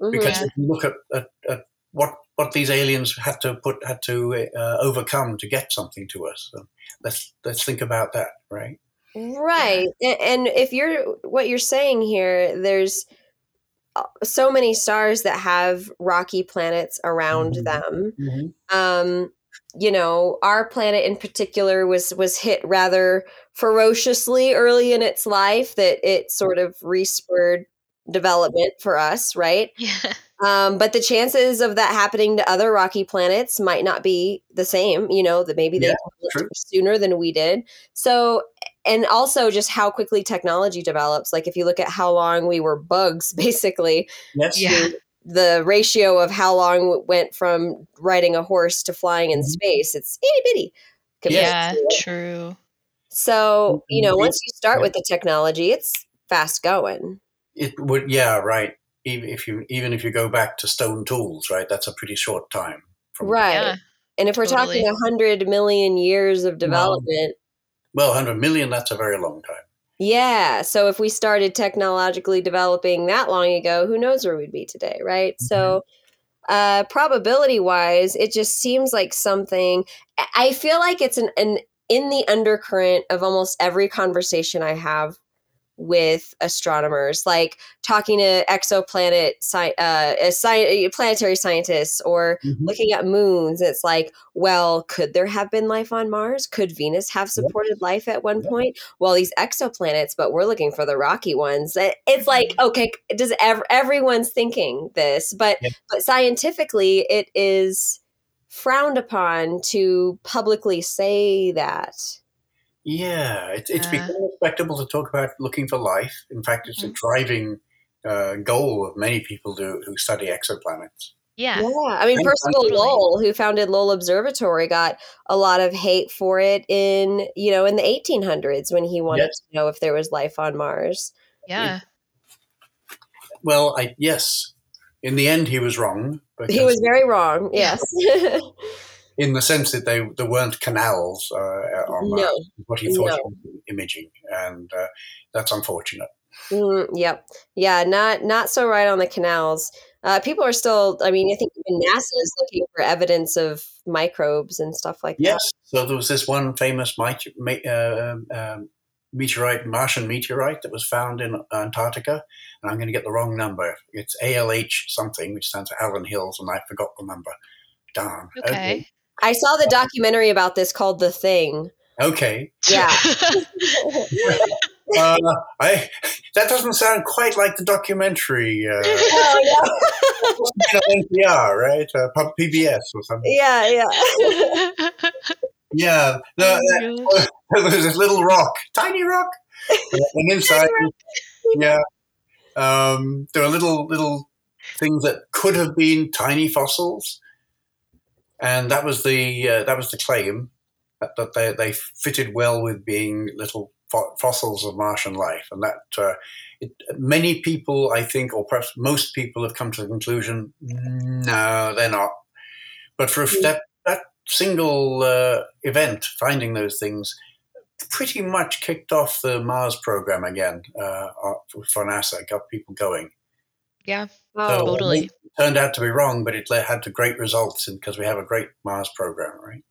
Mhm. because Yeah. if you look at, at, at what what these aliens had to put had to uh, overcome to get something to us. So let's let's think about that, right? Right. And if you're what you're saying here, there's uh, so many stars that have rocky planets around Mhm. them. Mhm. Um, you know, our planet in particular was was hit rather ferociously early in its life that it sort of respurred development for us, right? Yeah. Um, but the chances of that happening to other rocky planets might not be the same. You know that maybe they Yeah, developed true. sooner than we did. So, and also just how quickly technology develops. Like if you look at how long we were bugs, basically, Yes. Yeah. The ratio of how long it went from riding a horse to flying in Mhm. space, it's itty bitty. compared Yeah, true. So you know, Mhm. once you start with the technology, it's fast going. It would. Yeah. Right. Even if you even if you go back to stone tools, right? That's a pretty short time. From, Right. Yeah. And if we're Totally. talking a hundred million years of development, Well, 100 million. That's a very long time. Yeah. So if we started technologically developing that long ago, who knows where we'd be today, right? So uh probability wise, it just seems like something I- I feel like it's an, an in the undercurrent of almost every conversation I have with astronomers, like talking to exoplanet sci- uh, sci- planetary scientists or looking at moons. It's like, well, could there have been life on Mars? Could Venus have supported life at one Yeah. point? Well, these exoplanets, but we're looking for the rocky ones. It's like, okay, does ev- everyone's thinking this, but Yeah. but scientifically, it is frowned upon to publicly say that. Yeah, it, it's Yeah. become respectable to talk about looking for life. In fact, it's a Mhm. driving uh, goal of many people who, who study exoplanets. Yeah. Yeah, I mean, And- Percival Lowell, who founded Lowell Observatory, got a lot of hate for it in you know in the 1800s when he wanted Yes. to know if there was life on Mars. Yeah. Well, I yes, in the end, he was wrong. Because He was very wrong. Yes. in the sense that they there weren't canals uh, on No. Mars, what he thought No. imaging, and uh, that's unfortunate. Mm, yep. Yeah. Not not so right on the canals. Uh, people are still. I mean, I think even NASA is looking for evidence of microbes and stuff like that. Yes, so there was this one famous mit- ma- uh, um, meteorite, Martian meteorite that was found in Antarctica, and I'm going to get the wrong number. It's ALH something, which stands for Allan Hills, and I forgot the number. Darn. Okay. that. I saw the documentary about this called The Thing. Okay. Yeah. Uh, I that doesn't sound quite like the documentary. Uh, Oh, on NPR, right? Uh, PBS or something. yeah. Yeah. Yeah. No, that- there was this little rock, tiny rock, and inside, yeah, um, there are little little things that could have been tiny fossils, and that was the uh, that was the claim that, that they they fitted well with being little fo- fossils of Martian life, and that uh, it, many people, I think, or perhaps most people, have come to the conclusion, no, they're not. But for that that single uh, event, finding those things, pretty much kicked off the Mars program again uh, for NASA, got people going. yeah. So Totally. Turned out to be wrong, but it had to great results because we have a great Mars program, right?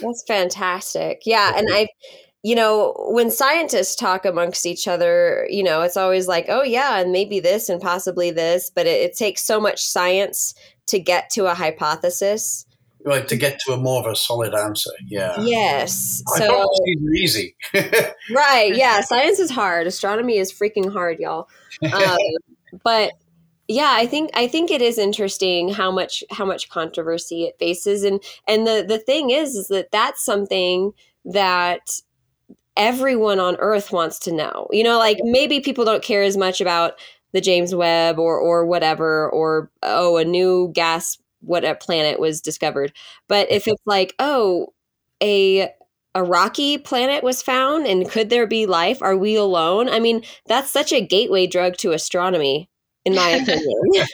That's fantastic. Yeah. And I, you know, when scientists talk amongst each other, you know, it's always like, oh, yeah, and maybe this and possibly this, but it, it takes so much science to get to a hypothesis. Right, to get to a more of a solid answer, yeah. Yes. So, Hypotheses are easy. right. Yeah. Science is hard. Astronomy is freaking hard, y'all. Um, but yeah i think i think it is interesting how much how much controversy it faces and and the the thing is is that that's something that everyone on earth wants to know you know like maybe people don't care as much about the james webb or or whatever or oh a new gas what a planet was discovered but if it's like oh a a rocky planet was found and could there be life? Are we alone? I mean that's such a gateway drug to astronomy in my opinion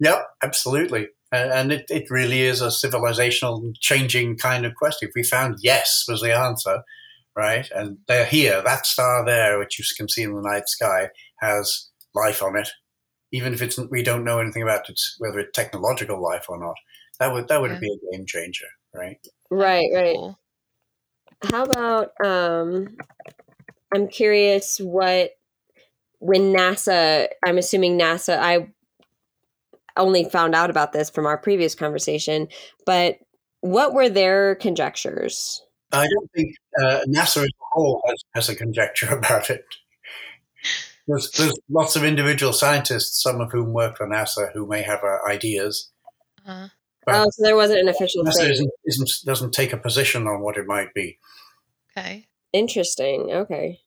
Yep, absolutely. And, and it, it really is a civilizational changing kind of question. If we found yes was the answer, right? And they're here, that star there, which you can see in the night sky, has life on it. Even if it's we don't know anything about it, whether it's technological life or not, that would that would Yeah. be a game changer, right? right right how about um i'm curious what when NASA, I'm assuming NASA, I only found out about this from our previous conversation, but what were their conjectures? I don't think uh, NASA as a whole has, has a conjecture about it. There's, there's lots of individual scientists, some of whom work for NASA, who may have uh, ideas. Uh, But oh, so there wasn't an official NASA thing. isn't, isn't, doesn't take a position on what it might be. okay. Interesting. Okay.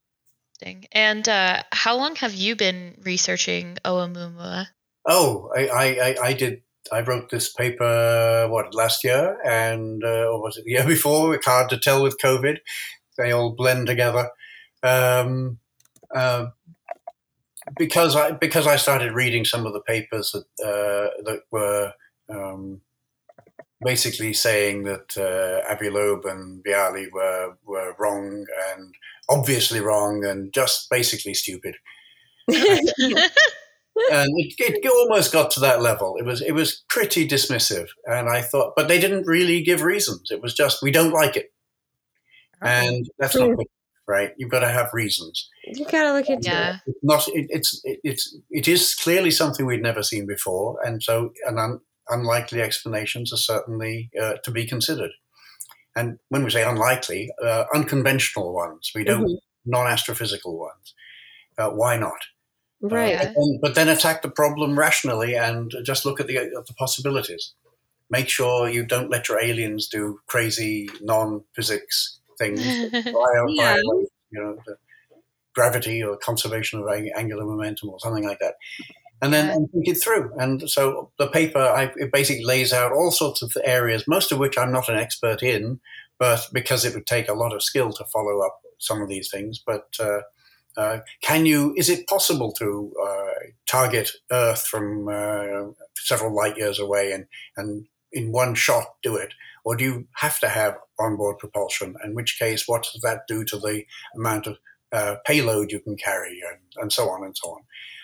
Interesting. And uh, how long have you been researching Oumuamua? Oh, I, I, I, did. I wrote this paper what last year, and uh, or was it the year before? It's hard to tell with COVID; they all blend together. Um, uh, because I because I started reading some of the papers that uh, that were um, basically saying that uh, Avi Loeb and Bialy were were wrong and obviously wrong and just basically stupid and it, it almost got to that level. It was it was pretty dismissive, and I thought, but they didn't really give reasons. It was just we don't like it, and that's not good, right. You've got to have reasons. You gotta look at yeah. it. It's not it, it's it, it's it is clearly something we'd never seen before, and so an un, unlikely explanations are certainly uh, to be considered. And when we say unlikely, uh, unconventional ones, we don't Mhm. non-astrophysical ones. Uh, why not? Right. Yeah. But then, but then attack the problem rationally and just look at the, at the possibilities. Make sure you don't let your aliens do crazy non-physics things, bio, Yeah. bio- you know, the gravity or conservation of angular momentum or something like that. And then and think it through. And so the paper I, it basically lays out all sorts of areas, most of which I'm not an expert in, but because it would take a lot of skill to follow up some of these things. But uh, uh, can you? Is it possible to uh, target Earth from uh, several light years away and and in one shot do it, or do you have to have onboard propulsion? In which case, what does that do to the amount of uh, payload you can carry, and, and so on and so on?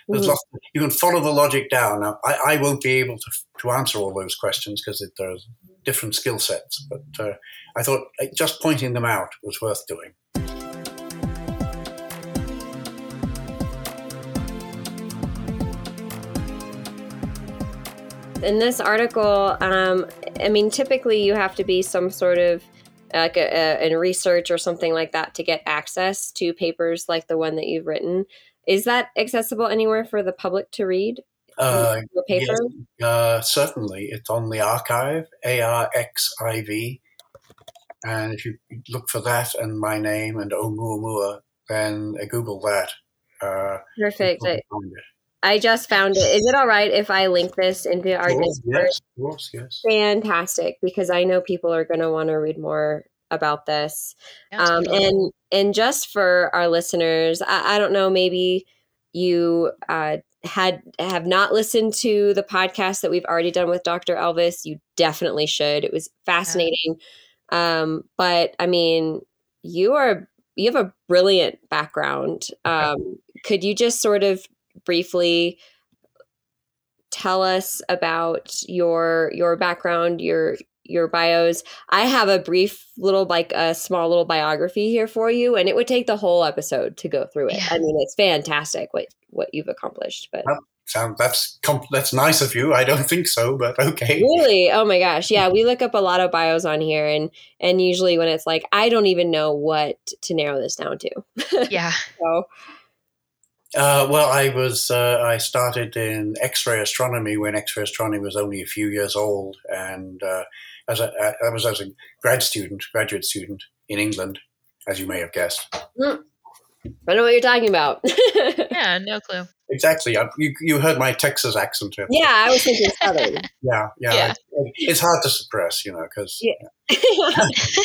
There's Mhm. lots. You can follow the logic down. Now, I, I won't be able to to answer all those questions because there's different skill sets. But uh, I thought uh, just pointing them out was worth doing. in this article, um, I mean, typically you have to be some sort of like a, a, in research or something like that to get access to papers like the one that you've written. Is that accessible anywhere for the public to read? Uh, paper? Yes, uh, certainly. It's on the arXiv, A R X I V. And if you look for that and my name and Oumuamua, then uh, Google that. Uh, Perfect. I, find it. I just found it. Is it all right if I link this into our Of course, Discord? yes, of course, yes. Fantastic, because I know people are going to want to read more about this. Yeah, um, totally. and and just for our listeners I, I don't know maybe you uh, had have not listened to the podcast that we've already done with dr elvis you definitely should it was fascinating um, but i mean you are you have a brilliant background um, could you just sort of briefly tell us about your your background your your bios i have a brief little like a small little biography here for you and it would take the whole episode to go through it Yeah. i mean it's fantastic what what you've accomplished but Sound, that's comp- that's nice of you. I don't think so, but okay. really oh my gosh yeah we look up a lot of bios on here and and usually when it's like i don't even know what to narrow this down to yeah. so Uh, well, I was uh, I started in X-ray astronomy when X-ray astronomy was only a few years old, and uh, as a, I was as a grad student, graduate student in England, as you may have guessed. i don't know what you're talking about Yeah, no clue. Exactly. I, you, you heard my Texas accent. yeah i was thinking southern Yeah. Yeah. Yeah. It- it's hard to suppress, you know, because Yeah.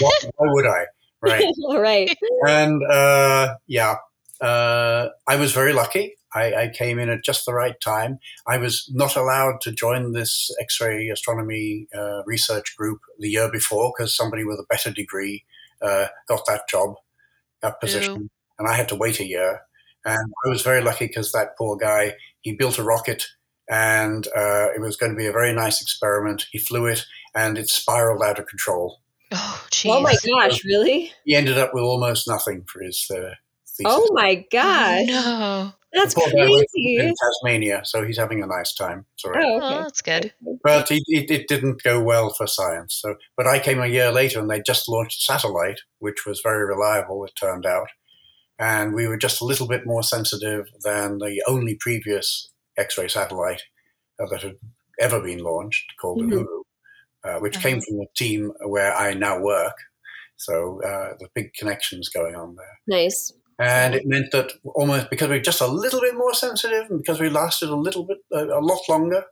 why, why would I? Right. right and uh, yeah, uh, I was very lucky. I, I came in at just the right time. I was not allowed to join this X-ray astronomy uh, research group the year before because somebody with a better degree uh, got that job, that position, and I had to wait a year. And I was very lucky because that poor guy he built a rocket. And uh, it was going to be a very nice experiment. He flew it, and it spiraled out of control. Oh, jeez. oh my gosh really He ended up with almost nothing for his uh, thesis. oh my gosh No. That's The poor guy was crazy. in Tasmania, so he's having a nice time. It's all right. Oh, Oh, that's good. But it, it, it didn't go well for science. So, but I came a year later, and they just launched a satellite, which was very reliable. It turned out, and we were just a little bit more sensitive than the only previous X-ray satellite uh, that had ever been launched, called Mhm. Uhuru, uh, which came Uh-huh. from the team where I now work. So uh, the big connections going on there. Nice. And it meant that almost because we were just a little bit more sensitive and because we lasted a little bit, a, a lot longer,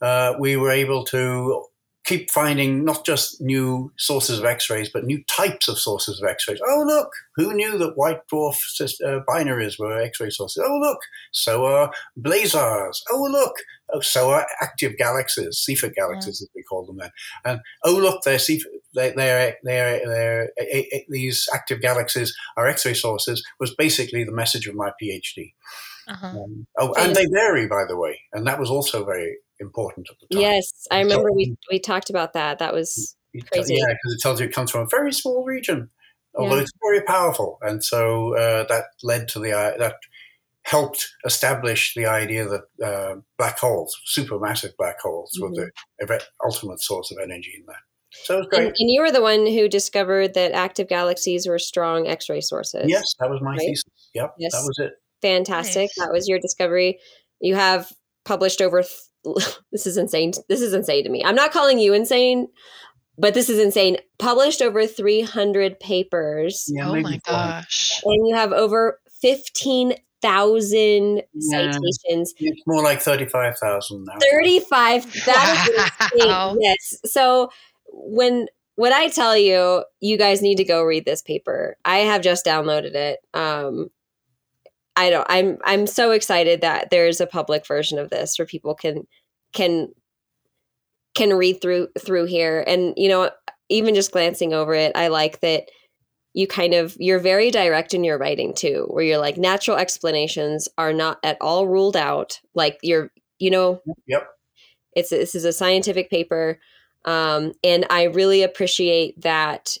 uh, we were able to keep finding not just new sources of X-rays, but new types of sources of X-rays. Oh, look, who knew that white dwarf uh, binaries were X-ray sources? Oh, look, so are blazars. Oh, look, so active galaxies, Seyfert galaxies, as we call them then. And oh, look, they're they're, they're, they're, eh, eh, these active galaxies are X-ray sources was basically the message of my PhD. Uh-huh. Um, oh, and they vary, by the way, and that was also very important at the time. Yes, I So- remember we we talked about that. That was It Crazy. Yeah, because it tells you it comes from a very small region, although Yeah. it's very powerful, and so uh, that led to the uh, that helped establish the idea that uh, black holes, supermassive black holes, were the ev- ultimate source of energy in that. So it was and, great. and you were the one who discovered that active galaxies were strong X-ray sources. yes, that was my right? thesis. Yep, Yes. that was it. fantastic. Nice. That was your discovery. You have published over. Th- this is insane. This is insane to me. I'm not calling you insane, but this is insane. Published over 300 papers, Yeah, oh my gosh. and you have over 15,000 Yeah. citations. It's more like thirty-five thousand now. 35 that is Wow. yes so when when i tell you you guys need to go read this paper i have just downloaded it um i don't i'm i'm so excited that there's a public version of this where people can can can read through through here and you know even just glancing over it i like that you kind of you're very direct in your writing too where you're like natural explanations are not at all ruled out like you're you know Yep. it's this is a scientific paper um, and i really appreciate that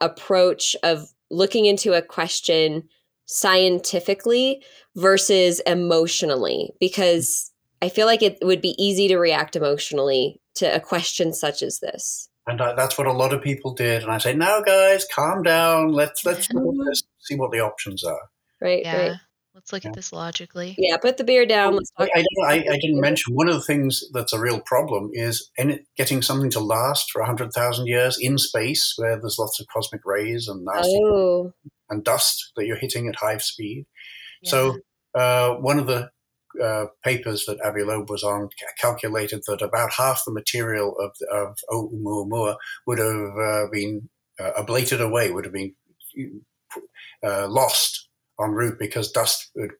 approach of looking into a question scientifically versus emotionally because i feel like it would be easy to react emotionally to a question such as this And uh, that's what a lot of people did. And I say, now, guys, calm down. Let's let's this, see what the options are. right Yeah. right Let's look Yeah. at this logically. yeah put the beer down I, I, didn't- I, I didn't mention one of the things that's a real problem is in it, getting something to last for 100,000 years in space where there's lots of cosmic rays and nasty oh and dust that you're hitting at high speed. Yeah. So uh, one of the uh, papers that Avi Loeb was on calculated that about half the material of, of Oumuamua would have uh, been uh, ablated away, would have been uh, lost en route because dust would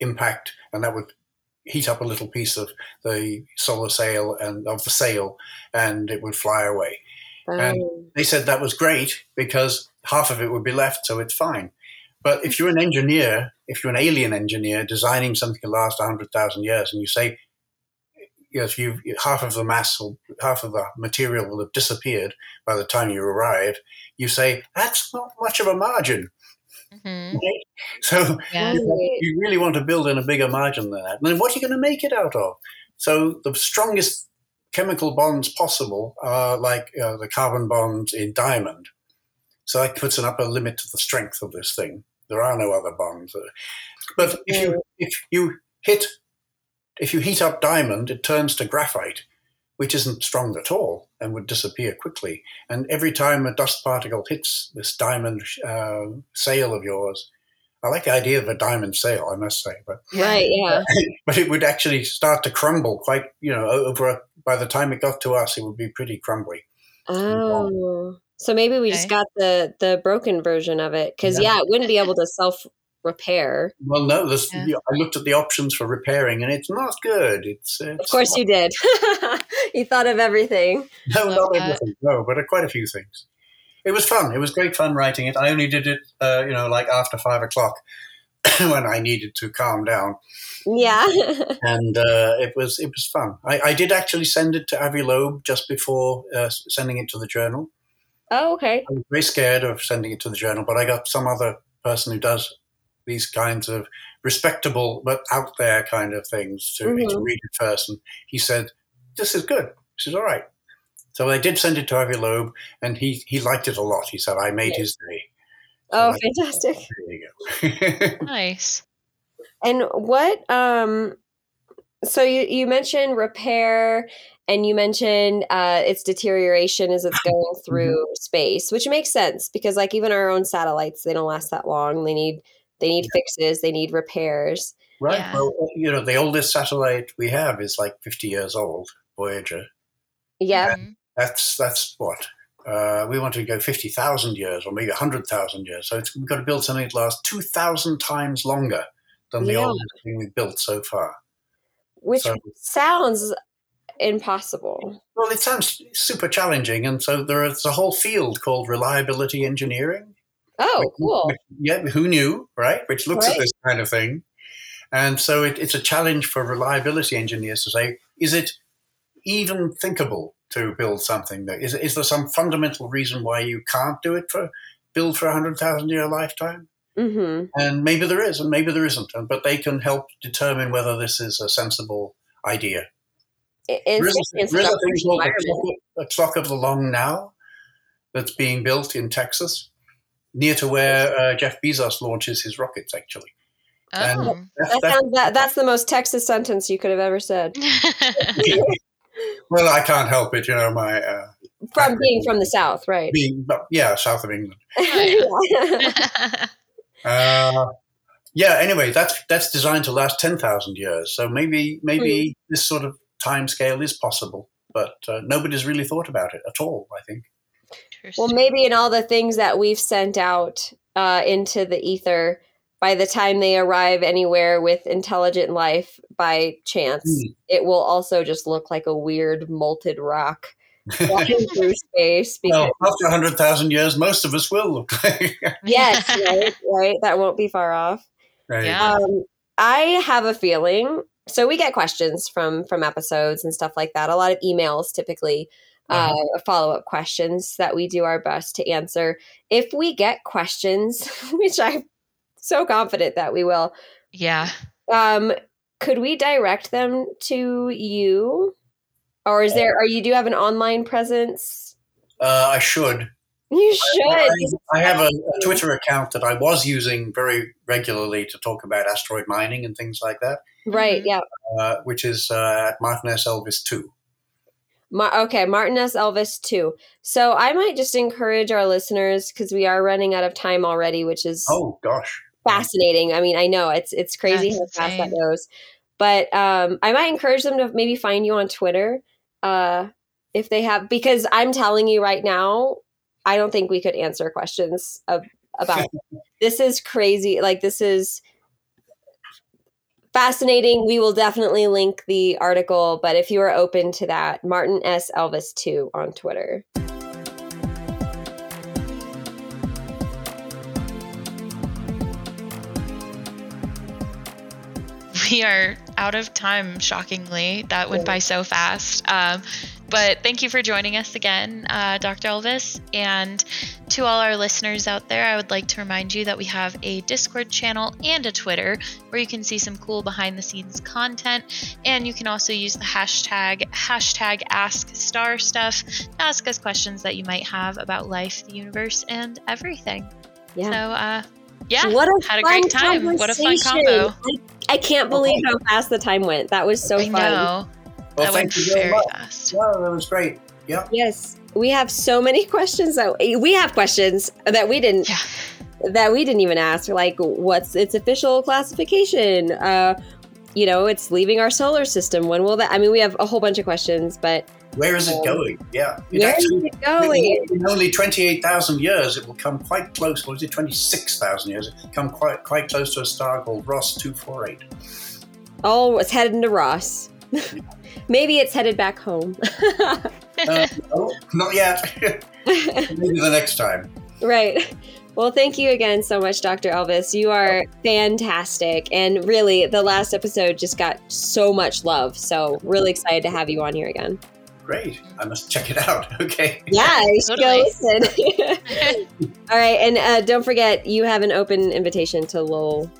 impact and that would heat up a little piece of the solar sail and of the sail and it would fly away. And- oh. They said that was great because half of it would be left, so it's fine. But if you're an engineer, if you're an alien engineer designing something to last 100,000 years, and you say, you know, if you half of the mass or half of the material will have disappeared by the time you arrive, you say that's not much of a margin. Mhm. So Yeah. Right. you really want to build in a bigger margin than that. And then what are you going to make it out of? So the strongest chemical bonds possible are like uh, the carbon bonds in diamond. So that puts an upper limit to the strength of this thing. There are no other bonds. But if you if you hit if you heat up diamond, it turns to graphite, which isn't strong at all and would disappear quickly. And every time a dust particle hits this diamond uh, sail of yours, I like the idea of a diamond sail, I must say, but right yeah but it would actually start to crumble quite, you know, over. A, by the time it got to us, it would be pretty crumbly. Oh, so maybe we just got the the broken version of it because Yeah. yeah. it wouldn't be able to self repair. Well, no, there's, Yeah. I looked at the options for repairing, and it's not good. It's, uh, Of course, you did. you thought of everything. No, not that. everything. No, but uh, quite a few things. It was fun. It was great fun writing it. I only did it, uh, you know, like after five o'clock when I needed to calm down, Yeah. and uh, it was it was fun. I, I did actually send it to Avi Loeb just before uh, sending it to the journal. Oh, okay. I was very scared of sending it to the journal, but I got some other person who does these kinds of respectable but out there kind of things to, to Mhm. read it first. And he said, "This is good. This is all right." So I did send it to Avi Loeb, and he he liked it a lot. He said, "I made his day." Oh, like- fantastic. There you go. Nice. And what um so you you mentioned repair and you mentioned uh its deterioration as it's going through space, which makes sense because like even our own satellites, they don't last that long. They need they need fixes, they need repairs. right. Yeah. Well, you know, the oldest satellite we have is like 50 years old, Voyager. Yeah. Mhm. That's that's what uh, we want to go 50,000 years or maybe 100,000 years. So it's, we've got to build something that lasts 2,000 times longer than the Yeah. oldest thing we've built so far. Which So- sounds impossible. Well, it sounds super challenging, and so there is a whole field called reliability engineering. Oh, Which- cool. which- yeah, who knew, right? Which looks Right. at this kind of thing, and so it, it's a challenge for reliability engineers to say: Is it even thinkable to build something? That is, is there some fundamental reason why you can't do it for build for a hundred thousand year lifetime? Mhm. And maybe there is, and maybe there isn't. But they can help determine whether this is a sensible idea. In, There is a, there is a thing called the clock, of the long now that's being built in Texas, near to where uh, Jeff Bezos launches his rockets, actually. And- Oh. That's, That that's, sounds, that, that's the most Texas sentence you could have ever said. well, I can't help it, you know, my uh, From being from the South, right? being, yeah, south of England. Yeah. Uh, yeah. Anyway, that's that's designed to last ten thousand years. So maybe maybe this sort of time scale is possible, but uh, nobody's really thought about it at all. I think. Well, maybe in all the things that we've sent out uh, into the ether, by the time they arrive anywhere with intelligent life by chance, Hmm. it will also just look like a weird molted rock walking through space. Because well, after hundred thousand years, most of us will look like. yes, right, right, that won't be far off. Right. Yeah. Um, I have a feeling. So we get questions from from episodes and stuff like that. A lot of emails, typically, uh, follow up questions that we do our best to answer. If we get questions, which I'm so confident that we will, yeah. um, could we direct them to you, or is there? Or you do have an online presence? Uh, I should. You should. I, I have a, a Twitter account that I was using very regularly to talk about asteroid mining and things like that, right? Yeah. uh, which is uh, at Martin S. Elvis 2. Ma- okay, Martin S. Elvis too. So I might just encourage our listeners because we are running out of time already, which is Oh, gosh. fascinating. I mean, I know it's it's crazy That's how fast that goes, but um, I might encourage them to maybe find you on Twitter uh, if they have, because I'm telling you right now, I don't think we could answer questions of, about this. Is crazy. Like this is fascinating. We will definitely link the article, but if you are open to that, Martin S. Elvis two on Twitter. we are out of time shockingly. That went by so fast. Um, but thank you for joining us again uh, dr elvis. And to all our listeners out there i would like to remind you that we have a discord channel and a twitter where you can see some cool behind the scenes content. And you can also use the hashtag hashtag ask star stuff to ask us questions that you might have about life the universe and everything. Yeah. so uh, yeah What a had a great time. What a fun combo. I, I can't believe how fast the time went. That was so i fun. know Well, that went you very very much. fast Yeah, that was great. Yeah. Yes, we have so many questions that we have questions that we didn't Yeah. that we didn't even ask. Like, what's its official classification? Uh, you know, it's leaving our solar system. When will that? I mean, we have a whole bunch of questions, but Where is it Um, going? Yeah. It where is actually, it going? in only 28,000 years, it will come quite close. What is it, 26,000 years? It come quite quite close to a star called Ross 248. Oh, it's headed to Ross. Maybe it's headed back home. Uh, no, not yet. Maybe the next time. Right. Well, thank you again so much, Dr. Elvis. You are fantastic. And really, the last episode just got so much love. So, really excited to have you on here again. Great. I must check it out. Okay. Yeah, you should go listen. All right. And uh, don't forget, you have an open invitation to Lowell.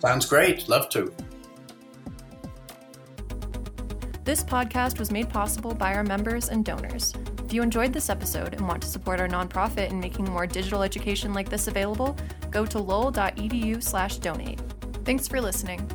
Sounds great. Love to. This podcast was made possible by our members and donors. If you enjoyed this episode and want to support our nonprofit in making more digital education like this available, go to lowell.edu slash donate. Thanks for listening.